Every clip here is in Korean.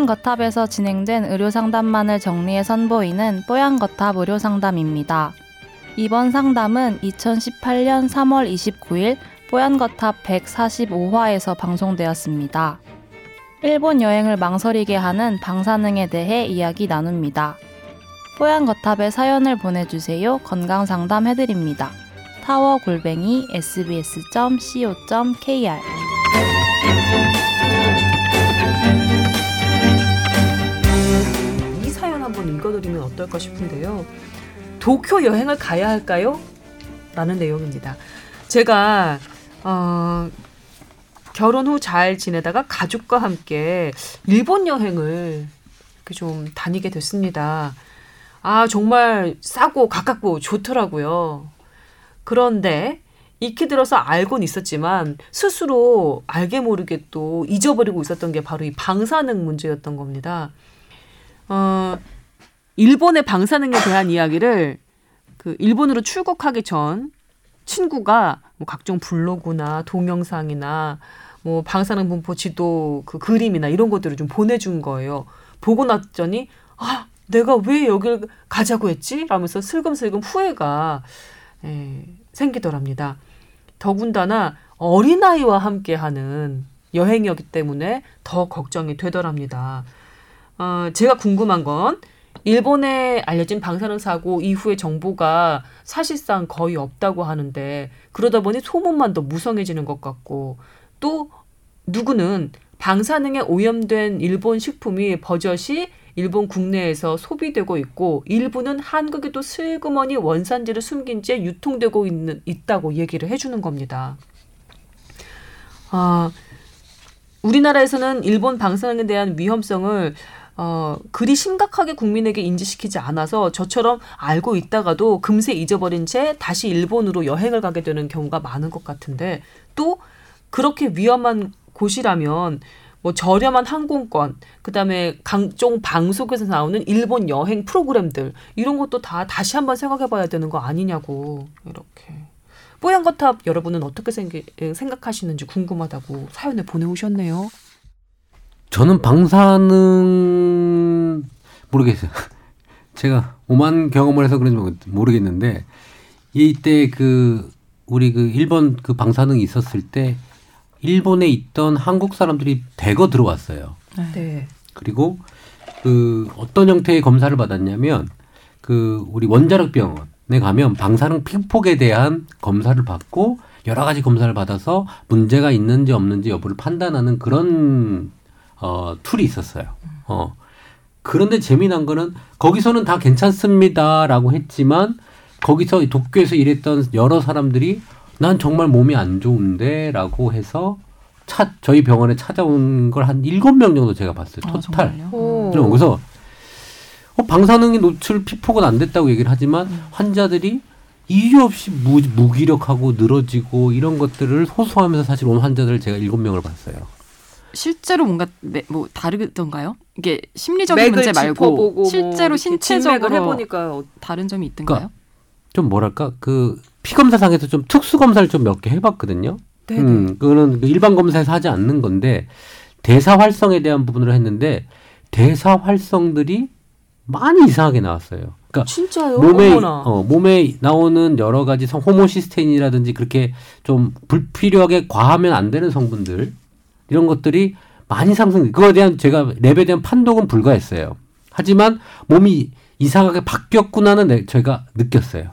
뽀얀 거탑에서 진행된 의료 상담만을 정리해 선보이는 뽀얀 거탑 의료 상담입니다. 이번 상담은 2018년 3월 29일 뽀얀 거탑 145화에서 방송되었습니다. 일본 여행을 망설이게 하는 방사능에 대해 이야기 나눕니다. 뽀얀 거탑에 사연을 보내주세요. 건강 상담 해드립니다. 타워 골뱅이 sbs.co.kr 읽어드리면 어떨까 싶은데요. 도쿄 여행을 가야 할까요? 라는 내용입니다. 제가 어, 결혼 후 잘 지내다가 가족과 함께 일본 여행을 좀 다니게 됐습니다. 아, 정말 싸고 가깝고 좋더라고요. 그런데 익히 들어서 알고는 있었지만 스스로 알게 모르게 또 잊어버리고 있었던 게 바로 이 방사능 문제였던 겁니다. 어, 일본의 방사능에 대한 이야기를 그 일본으로 출국하기 전 친구가 뭐 각종 블로그나 동영상이나 뭐 방사능 분포 지도 그 그림이나 이런 것들을 좀 보내준 거예요. 보고 났더니 아 내가 왜 여길 가자고 했지? 라면서 슬금슬금 후회가 에, 생기더랍니다. 더군다나 어린아이와 함께하는 여행이었기 때문에 더 걱정이 되더랍니다. 어, 제가 궁금한 건 일본에 알려진 방사능 사고 이후의 정보가 사실상 거의 없다고 하는데 그러다 보니 소문만 더 무성해지는 것 같고 또 누구는 방사능에 오염된 일본 식품이 버젓이 일본 국내에서 소비되고 있고 일부는 한국에도 슬그머니 원산지를 숨긴 채 유통되고 있는 있다고 얘기를 해주는 겁니다. 아 우리나라에서는 일본 방사능에 대한 위험성을 어, 그리 심각하게 국민에게 인지시키지 않아서 저처럼 알고 있다가도 금세 잊어버린 채 다시 일본으로 여행을 가게 되는 경우가 많은 것 같은데 또 그렇게 위험한 곳이라면 뭐 저렴한 항공권, 그다음에 강종 방송에서 나오는 일본 여행 프로그램들 이런 것도 다 다시 한번 생각해봐야 되는 거 아니냐고 이렇게. 뽀얀 거탑 여러분은 어떻게 생각하시는지 궁금하다고 사연을 보내오셨네요. 저는 방사능 모르겠어요. 제가 오만 경험을 해서 그런지 모르겠는데 이때 그 우리 그 일본 그 방사능이 있었을 때 일본에 있던 한국 사람들이 대거 들어왔어요. 네. 그리고 그 어떤 형태의 검사를 받았냐면 그 우리 원자력 병원에 가면 방사능 피폭에 대한 검사를 받고 여러 가지 검사를 받아서 문제가 있는지 없는지 여부를 판단하는 그런 어 tool이 있었어요. 어. 그런데 재미난 거는 거기서는 다 괜찮습니다라고 했지만 거기서 도쿄에서 일했던 여러 사람들이 난 정말 몸이 안 좋은데라고 해서 차 저희 병원에 찾아온 걸 한 일곱 명 정도 제가 봤어요. 아, total. 아, 그래서 어, 방사능이 노출 피폭은 안 됐다고 얘기를 하지만 음. 환자들이 이유 없이 무, 무기력하고 늘어지고 이런 것들을 호소하면서 사실 온 환자들을 제가 일곱 명을 봤어요. 실제로 뭔가 뭐 다르던가요? 이게 심리적인 문제 말고 뭐 실제로 뭐 신체적으로 해보니까 다른 점이 있던가요? 그러니까 좀 뭐랄까 그 피검사상에서 좀 특수 검사를 좀 몇 개 해봤거든요. 네 음, 그거는 그 일반 검사에서 하지 않는 건데 대사 활성에 대한 부분으로 했는데 대사 활성들이 많이 이상하게 나왔어요. 그러니까 진짜요? 몸에 어, 몸에 나오는 여러 가지 성 호모시스테인이라든지 그렇게 좀 불필요하게 과하면 안 되는 성분들 이런 것들이 많이 상승. 그거에 대한 제가 랩에 대한 판독은 불가했어요. 하지만 몸이 이상하게 바뀌었구나는 제가 느꼈어요.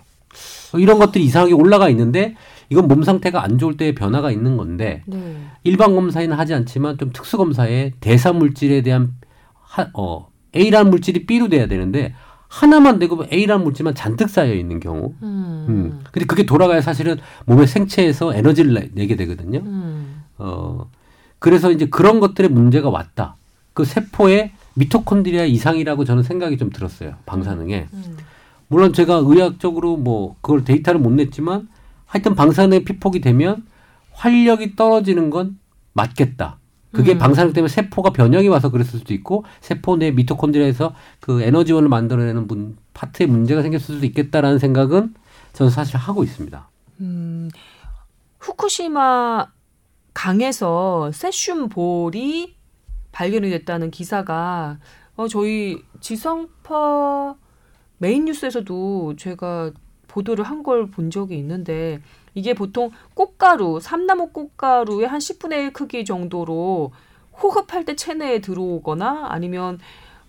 이런 것들이 이상하게 올라가 있는데 이건 몸 상태가 안 좋을 때의 변화가 있는 건데 네. 일반 검사에는 하지 않지만 좀 특수 검사에 대사 물질에 대한 하, 어, A라는 물질이 B로 돼야 되는데 하나만 되고 A라는 물질만 잔뜩 쌓여 있는 경우. 음. 음. 근데 그게 돌아가야 사실은 몸의 생체에서 에너지를 내, 게 되거든요. 음. 어. 그래서 이제 그런 것들의 문제가 왔다. 그 세포의 미토콘드리아 이상이라고 저는 생각이 좀 들었어요. 방사능에. 음. 물론 제가 의학적으로 뭐 그걸 데이터를 못 냈지만 하여튼 방사능 피폭이 되면 활력이 떨어지는 건 맞겠다. 그게 음. 방사능 때문에 세포가 변형이 와서 그랬을 수도 있고 세포 내 미토콘드리아에서 그 에너지원을 만들어내는 문, 파트에 문제가 생겼을 수도 있겠다라는 생각은 저는 사실 하고 있습니다. 음, 후쿠시마 강에서 세슘 볼이 발견이 됐다는 기사가 어, 저희 지성파 메인 뉴스에서도 제가 보도를 한 걸 본 적이 있는데 이게 보통 꽃가루, 삼나무 꽃가루의 한 10분의 1 크기 정도로 호흡할 때 체내에 들어오거나 아니면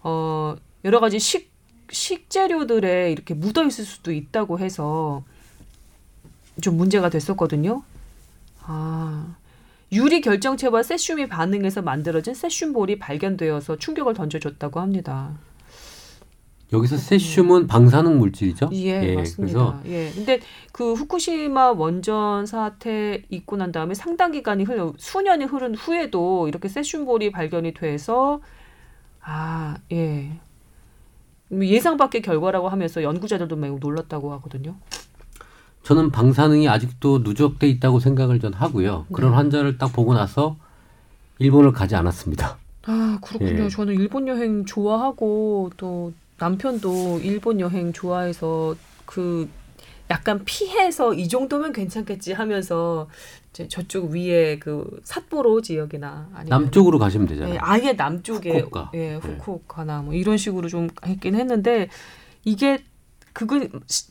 어 여러 가지 식 식재료들에 이렇게 묻어 있을 수도 있다고 해서 좀 문제가 됐었거든요. 아. 유리 결정체와 세슘이 반응해서 만들어진 세슘볼이 발견되어서 충격을 던져줬다고 합니다. 여기서 세슘은 방사능 물질이죠? 예, 예 맞습니다. 예. 근데 그 후쿠시마 원전 사태 있고 난 다음에 상당 기간이 흘러 수년이 흐른 후에도 이렇게 세슘볼이 발견이 돼서 아, 예. 예상 밖의 결과라고 하면서 연구자들도 매우 놀랐다고 하거든요. 저는 방사능이 아직도 누적돼 있다고 생각을 전 하고요. 그런 네. 환자를 딱 보고 나서 일본을 가지 않았습니다. 아 그렇군요. 예. 저는 일본 여행 좋아하고 또 남편도 일본 여행 좋아해서 그 약간 피해서 이 정도면 괜찮겠지 하면서 이제 저쪽 위에 그 삿포로 지역이나 아니면 남쪽으로 가시면 되잖아요. 예, 아예 남쪽에 후쿠오카. 예, 네. 후쿠오카나 뭐 이런 식으로 좀 했긴 했는데 이게 그거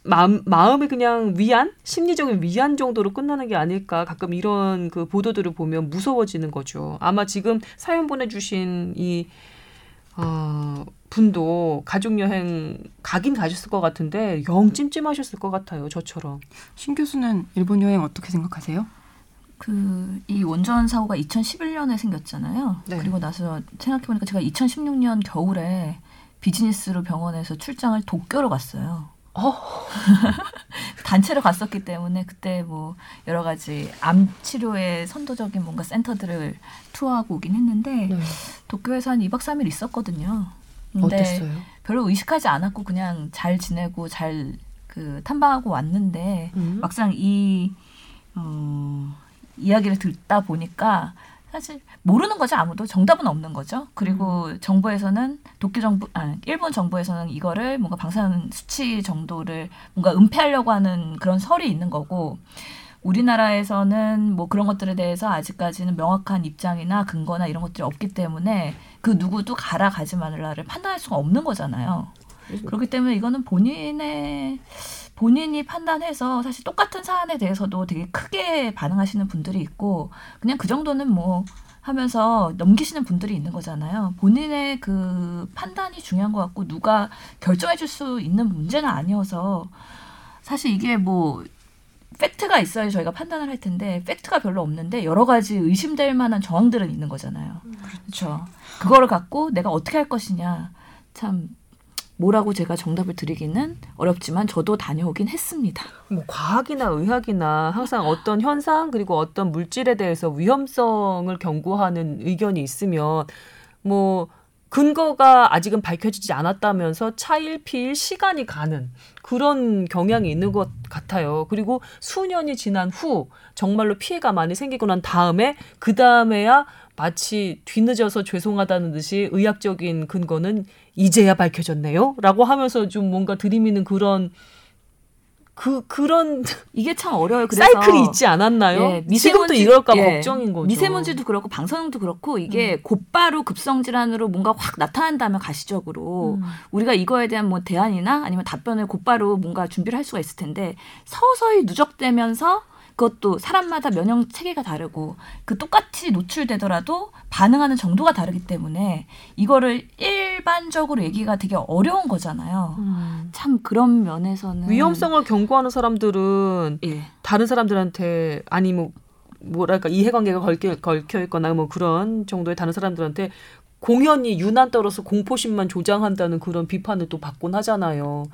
마음 마음이 그냥 위안 심리적인 위안 정도로 끝나는 게 아닐까 가끔 이런 그 보도들을 보면 무서워지는 거죠. 아마 지금 사연 보내주신 이 어, 분도 가족 여행 가긴 가셨을 것 같은데 영 찜찜하셨을 것 같아요. 저처럼. 신 교수는 일본 여행 어떻게 생각하세요? 그 이 원전 사고가 2011년에 생겼잖아요. 네. 그리고 나서 생각해 보니까 제가 2016년 겨울에 비즈니스로 병원에서 출장을 도쿄로 갔어요. 어. 단체로 갔었기 때문에 그때 뭐 여러 가지 암 치료의 선도적인 뭔가 센터들을 투어하고 오긴 했는데 네. 도쿄에서 한 2박 3일 있었거든요. 근데 어땠어요? 별로 의식하지 않았고 그냥 잘 지내고 잘 그 탐방하고 왔는데 음. 막상 이 어, 이야기를 듣다 보니까 사실 모르는 거죠 아무도 정답은 없는 거죠. 그리고 음. 정부에서는 도쿄 정부, 아 일본 정부에서는 이거를 뭔가 방사능 수치 정도를 뭔가 은폐하려고 하는 그런 설이 있는 거고 우리나라에서는 뭐 그런 것들에 대해서 아직까지는 명확한 입장이나 근거나 이런 것들이 없기 때문에 그 누구도 가라 가지 말라를 판단할 수가 없는 거잖아요. 그렇기 때문에 이거는 본인의 본인이 판단해서 사실 똑같은 사안에 대해서도 되게 크게 반응하시는 분들이 있고 그냥 그 정도는 뭐 하면서 넘기시는 분들이 있는 거잖아요. 본인의 그 판단이 중요한 것 같고 누가 결정해 줄 수 있는 문제는 아니어서 사실 이게 뭐 팩트가 있어야 저희가 판단을 할 텐데 팩트가 별로 없는데 여러 가지 의심될 만한 정황들은 있는 거잖아요. 음, 그렇죠. 그거를 갖고 내가 어떻게 할 것이냐 참 뭐라고 제가 정답을 드리기는 어렵지만 저도 다녀오긴 했습니다. 뭐 과학이나 의학이나 항상 어떤 현상 그리고 어떤 물질에 대해서 위험성을 경고하는 의견이 있으면 뭐 근거가 아직은 밝혀지지 않았다면서 차일피일 시간이 가는 그런 경향이 있는 것 같아요. 그리고 수년이 지난 후 정말로 피해가 많이 생기고 난 다음에 그 다음에야 마치 뒤늦어서 죄송하다는 듯이 의학적인 근거는 이제야 밝혀졌네요. 라고 하면서 좀 뭔가 들이미는 그런 그 그런 이게 참 어려워요. 그래서 사이클이 있지 않았나요? 예, 미세먼지, 지금도 이럴까 예, 걱정인 거죠. 미세먼지도 그렇고 방사능도 그렇고 이게 음. 곧바로 급성 질환으로 뭔가 확 나타난다면 가시적으로 음. 우리가 이거에 대한 뭐 대안이나 아니면 답변을 곧바로 뭔가 준비를 할 수가 있을 텐데 서서히 누적되면서 그것도 사람마다 면역 체계가 다르고 그 똑같이 노출되더라도 반응하는 정도가 다르기 때문에 이거를 일반적으로 얘기가 되게 어려운 거잖아요. 음. 참 그런 면에서는 위험성을 경고하는 사람들은 예. 다른 사람들한테 아니 뭐 뭐랄까 이해관계가 걸켜, 걸켜 있거나 뭐 그런 정도의 다른 사람들한테 공연이 유난 떨어서 공포심만 조장한다는 그런 비판을 또 받곤 하잖아요.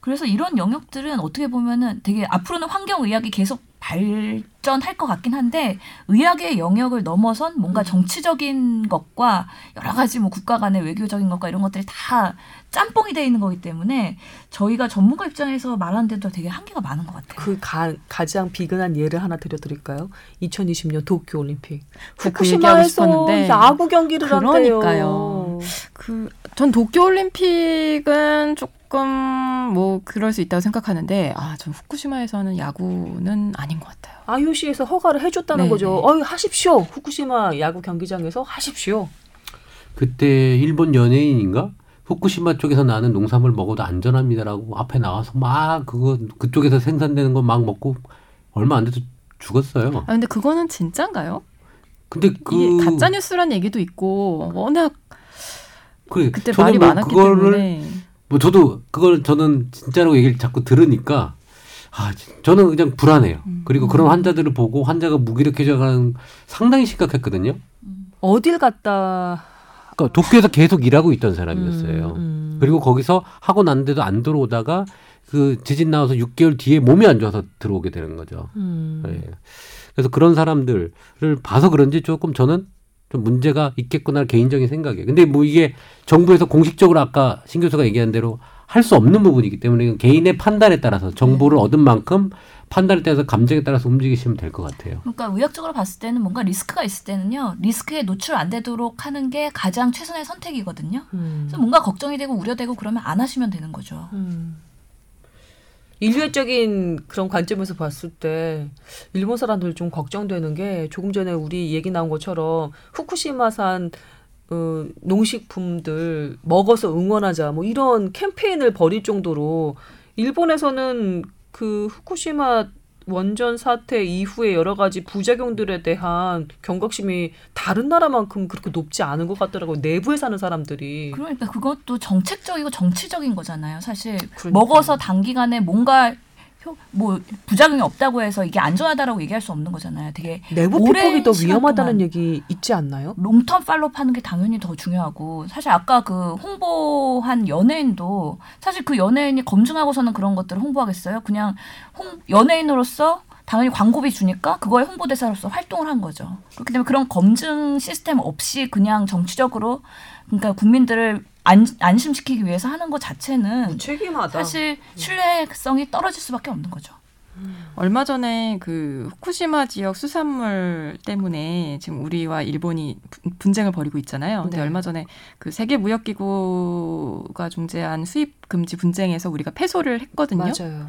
그래서 이런 영역들은 어떻게 보면은 되게 앞으로는 환경의학이 계속 발전할 것 같긴 한데 의학의 영역을 넘어선 뭔가 음. 정치적인 것과 여러 가지 뭐 국가 간의 외교적인 것과 이런 것들이 다 짬뽕이 돼 있는 거기 때문에 저희가 전문가 입장에서 말하는데도 되게 한계가 많은 것 같아요. 그 가, 가장 비근한 예를 하나 드려드릴까요? 2020년 도쿄 올림픽 그 후쿠시마에서 그 야구 경기를 그러니까요. 그전 도쿄 올림픽은 조금 조금 뭐 그럴 수 있다고 생각하는데 아, 전 후쿠시마에서는 야구는 아닌 것 같아요. IOC에서 허가를 해줬다는 네네. 거죠. 네. 어이 하십시오. 후쿠시마 야구 경기장에서 하십시오. 그때 일본 연예인인가 후쿠시마 쪽에서 나는 농산물 먹어도 안전합니다라고 앞에 나와서 막 그거 그쪽에서 생산되는 거 막 먹고 얼마 안 돼서 죽었어요. 아 근데 그거는 진짠가요? 근데 그 가짜 뉴스란 얘기도 있고 워낙 그래, 그때 말이 뭐 많았기 때문에 뭐 저도 그걸 저는 진짜로 얘기를 자꾸 들으니까 아 저는 그냥 불안해요. 음. 그리고 그런 환자들을 보고 환자가 무기력해져가는 상당히 심각했거든요. 어딜 갔다 그러니까 도쿄에서 계속 일하고 있던 사람이었어요. 음, 음. 그리고 거기서 하고 난데도 안 들어오다가 그 지진 나와서 6개월 뒤에 몸이 안 좋아서 들어오게 되는 거죠. 음. 예. 그래서 그런 사람들을 봐서 그런지 조금 저는 좀 문제가 있겠구나 개인적인 생각이에요. 근데 뭐 이게 정부에서 공식적으로 아까 신 교수가 얘기한 대로 할 수 없는 부분이기 때문에 이건 개인의 판단에 따라서 정보를 얻은 만큼 판단에 따라서 감정에 따라서 움직이시면 될 것 같아요. 그러니까 의학적으로 봤을 때는 뭔가 리스크가 있을 때는요 리스크에 노출 안 되도록 하는 게 가장 최선의 선택이거든요. 음. 그래서 뭔가 걱정이 되고 우려되고 그러면 안 하시면 되는 거죠. 음. 인류애적인 그런 관점에서 봤을 때 일본 사람들 좀 걱정되는 게 조금 전에 우리 얘기 나온 것처럼 후쿠시마산 어, 농식품들 먹어서 응원하자 뭐 이런 캠페인을 벌일 정도로 일본에서는 그 후쿠시마 원전 사태 이후에 여러 가지 부작용들에 대한 경각심이 다른 나라만큼 그렇게 높지 않은 것 같더라고요. 내부에 사는 사람들이. 그러니까 그것도 정책적이고 정치적인 거잖아요. 사실 그러니까요. 먹어서 단기간에 뭔가 효- 뭐 부작용이 없다고 해서 이게 안전하다라고 얘기할 수 없는 거잖아요. 되게 내부 피폭이 더 위험하다는 얘기 있지 않나요? 롱텀 팔로우 하는 게 당연히 더 중요하고 사실 아까 그 홍보한 연예인도 사실 그 연예인이 검증하고서는 그런 것들을 홍보하겠어요. 그냥 홍, 연예인으로서 당연히 광고비 주니까 그거에 홍보대사로서 활동을 한 거죠. 그렇기 때문에 그런 검증 시스템 없이 그냥 정치적으로 그러니까 국민들을 안, 안심시키기 위해서 하는 것 자체는 책임하다. 사실 신뢰성이 떨어질 수밖에 없는 거죠. 얼마 전에 그 후쿠시마 지역 수산물 때문에 지금 우리와 일본이 분- 분쟁을 벌이고 있잖아요. 근데 네. 얼마 전에 그 세계 무역 기구가 중재한 수입 금지 분쟁에서 우리가 패소를 했거든요. 맞아요.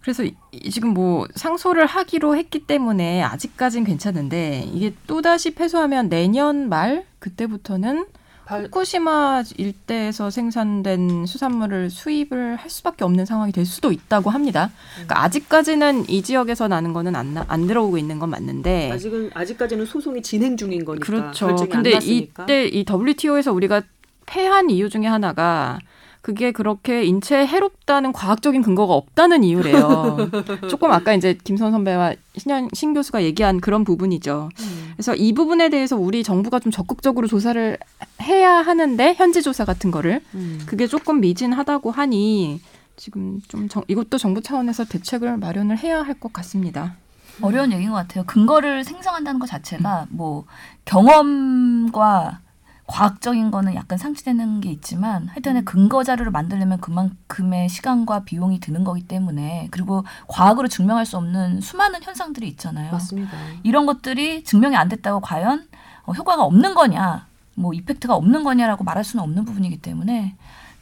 그래서 이- 이 지금 뭐 상소를 하기로 했기 때문에 아직까진 괜찮은데 이게 또 다시 패소하면 내년 말 그때부터는 발- 후쿠시마 일대에서 생산된 수산물을 수입을 할 수밖에 없는 상황이 될 수도 있다고 합니다. 그러니까 아직까지는 이 지역에서 나는 거는 안, 나- 안 들어오고 있는 건 맞는데 아직은 아직까지는 소송이 진행 중인 거니까. 그렇죠. 결정이 근데. 이때 이 WTO에서 우리가 패한 이유 중에 하나가 그게 그렇게 인체에 해롭다는 과학적인 근거가 없다는 이유래요. 조금 아까 이제 김선 선배와 신현 신 교수가 얘기한 그런 부분이죠. 음. 그래서 이 부분에 대해서 우리 정부가 좀 적극적으로 조사를 해야 하는데 현지 조사 같은 거를 음. 그게 조금 미진하다고 하니 지금 좀 정, 이것도 정부 차원에서 대책을 마련을 해야 할 것 같습니다. 어려운 얘기인 것 같아요. 근거를 생성한다는 것 자체가 뭐 경험과 과학적인 거는 약간 상치되는 게 있지만 하여튼에 근거 자료를 만들려면 그만큼의 시간과 비용이 드는 거기 때문에 그리고 과학으로 증명할 수 없는 수많은 현상들이 있잖아요. 맞습니다. 이런 것들이 증명이 안 됐다고 과연 어, 효과가 없는 거냐, 뭐 이펙트가 없는 거냐라고 말할 수는 없는 부분이기 때문에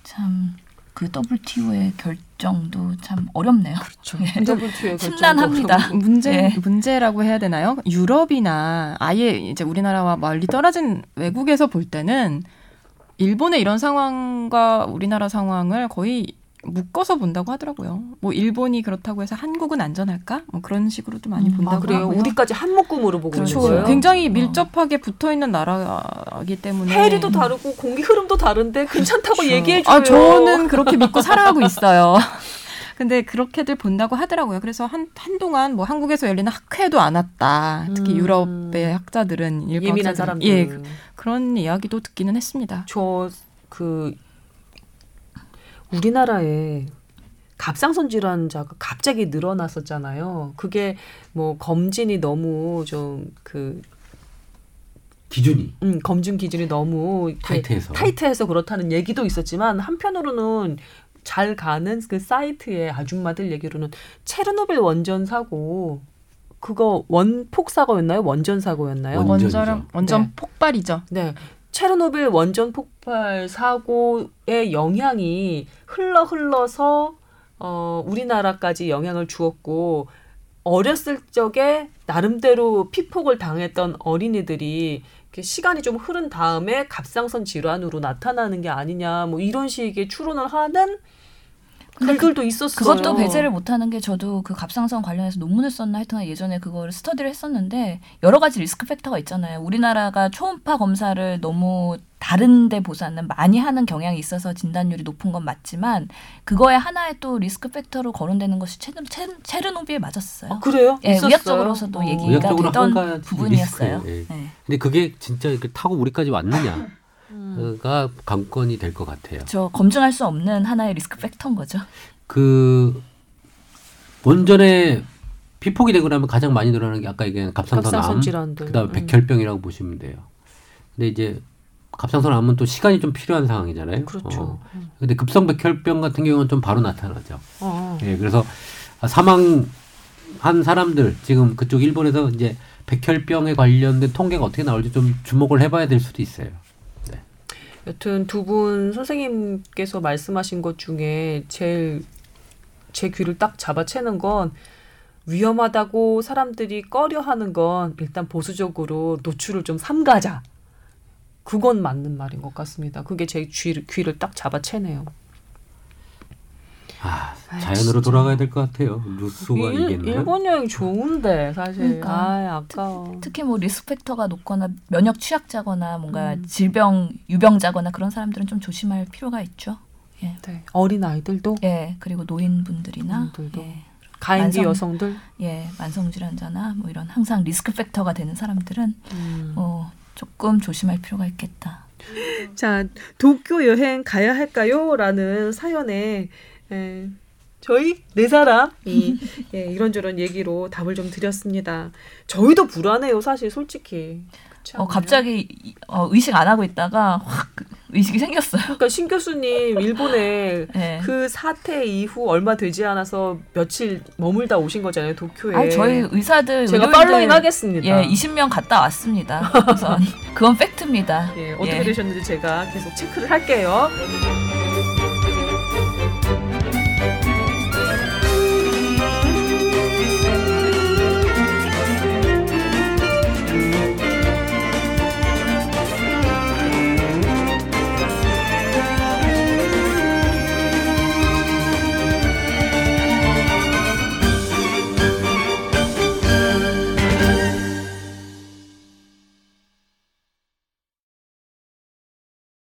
참 그 WTO의 결정도 참 어렵네요. 그렇죠. 예. WTO의 심란합니다. 문제 예. 문제라고 해야 되나요? 유럽이나 아예 이제 우리나라와 멀리 떨어진 외국에서 볼 때는 일본의 이런 상황과 우리나라 상황을 거의 묶어서 본다고 하더라고요. 뭐 일본이 그렇다고 해서 한국은 안전할까? 뭐 그런 식으로도 많이 음, 본다고 아, 그래요. 하고요. 우리까지 한 묶음으로 보고 그렇죠. 있는 거예요. 굉장히 밀접하게 붙어 있는 나라이기 때문에 해리도 다르고 공기 흐름도 다른데 괜찮다고 그렇죠. 얘기해 줘요. 아, 저는 그렇게 믿고 살아가고 있어요. 근데 그렇게들 본다고 하더라고요. 그래서 한 한동안 뭐 한국에서 열리는 학회도 안 왔다. 특히 음. 유럽의 학자들은 예민한. 사람들. 예, 그- 그런 이야기도 듣기는 했습니다. 저그 우리나라에 갑상선 질환자가 갑자기 늘어났었잖아요. 그게 뭐 검진이 너무 좀그 기준이 음, 검증 기준이 너무 타이트해서 타이트해서 그렇다는 얘기도 있었지만 한편으로는 잘 가는 그 사이트의 아줌마들 얘기로는 체르노빌 원전 사고 그거 원폭 사고였나요? 원전 사고였나요? 원-. 원전 원전 네. 폭발이죠. 네. 체르노빌 원전 폭발 사고의 영향이 흘러 흘러서 어 우리나라까지 영향을 주었고 어렸을 적에 나름대로 피폭을 당했던 어린이들이 시간이 좀 흐른 다음에 갑상선 질환으로 나타나는 게 아니냐 뭐 이런 식의 추론을 하는 글들도 있었어요. 그것도 배제를 못하는 게 저도 그 갑상선 관련해서 논문을 썼나 하여튼 예전에 그걸 스터디를 했었는데 여러 가지 리스크 팩터가 있잖아요. 우리나라가 초음파 검사를 너무 다른 데 보다는 많이 하는 경향이 있어서 진단율이 높은 건 맞지만 그거에 하나의 또 리스크 팩터로 거론되는 것이 체르, 체르, 노비에 맞았어요. 아, 그래요? 예, 있었어요? 의학적으로서도 어. 얘기가 의학적으로 한 되던 부분이었어요. 예. 네. 근데 그게 진짜 이렇게 타고 우리까지 왔느냐 가 음. 관건이 될 것 같아요. 저 검증할 수 없는 하나의 리스크 팩터인 거죠. 그 원전에 피폭이 되고 나면 가장 많이 늘어나는 게 아까 얘기한 갑상선암, 갑상선 질환들. 그다음에 음. 백혈병이라고 보시면 돼요. 근데 이제 갑상선암은 또 시간이 좀 필요한 상황이잖아요. 그렇죠. 어. 근데 급성 백혈병 같은 경우는 좀 바로 나타나죠. 어. 예, 그래서 사망한 사람들 지금 그쪽 일본에서 이제 백혈병에 관련된 통계가 어떻게 나올지 좀 주목을 해봐야 될 수도 있어요. 여튼 두 분 선생님께서 말씀하신 것 중에 제일 제 귀를 딱 잡아채는 건 위험하다고 사람들이 꺼려하는 건 일단 보수적으로 노출을 좀 삼가자. 그건 맞는 말인 것 같습니다. 그게 제 귀를, 귀를 딱 잡아채네요. 아, 자연으로 진짜. 돌아가야 될 것 같아요. 루소가 일, 이겠나요? 일본 여행 좋은데 사실. 그러니까. 아, 아까워. 특히 뭐 리스크 팩터가 높거나 면역 취약자거나 뭔가 음. 질병 유병자거나 그런 사람들은 좀 조심할 필요가 있죠. 예. 네. 어린 아이들도 예, 그리고 노인분들이나 분들도. 예, 만성- 여성들. 예, 만성 질환자나 뭐 이런 항상 리스크 팩터가 되는 사람들은 음. 어, 조금 조심할 필요가 있겠다. 자, 도쿄 여행 가야 할까요? 라는 사연에 에, 저희 네 사람이 예, 이런저런 얘기로 답을 좀 드렸습니다. 저희도 불안해요, 사실 솔직히. 어? 갑자기 이- 어, 의식 안 하고 있다가 확 의식이 생겼어요. 그러니까 신 교수님 일본에 예. 그 사태 이후 얼마 되지 않아서 며칠 머물다 오신 거잖아요, 도쿄에. 아, 저희 의사들 제가 팔로잉 하겠습니다. 예, 20명 갔다 왔습니다. 우선 그건 팩트입니다. 예, 어떻게 예. 되셨는지 제가 계속 체크를 할게요.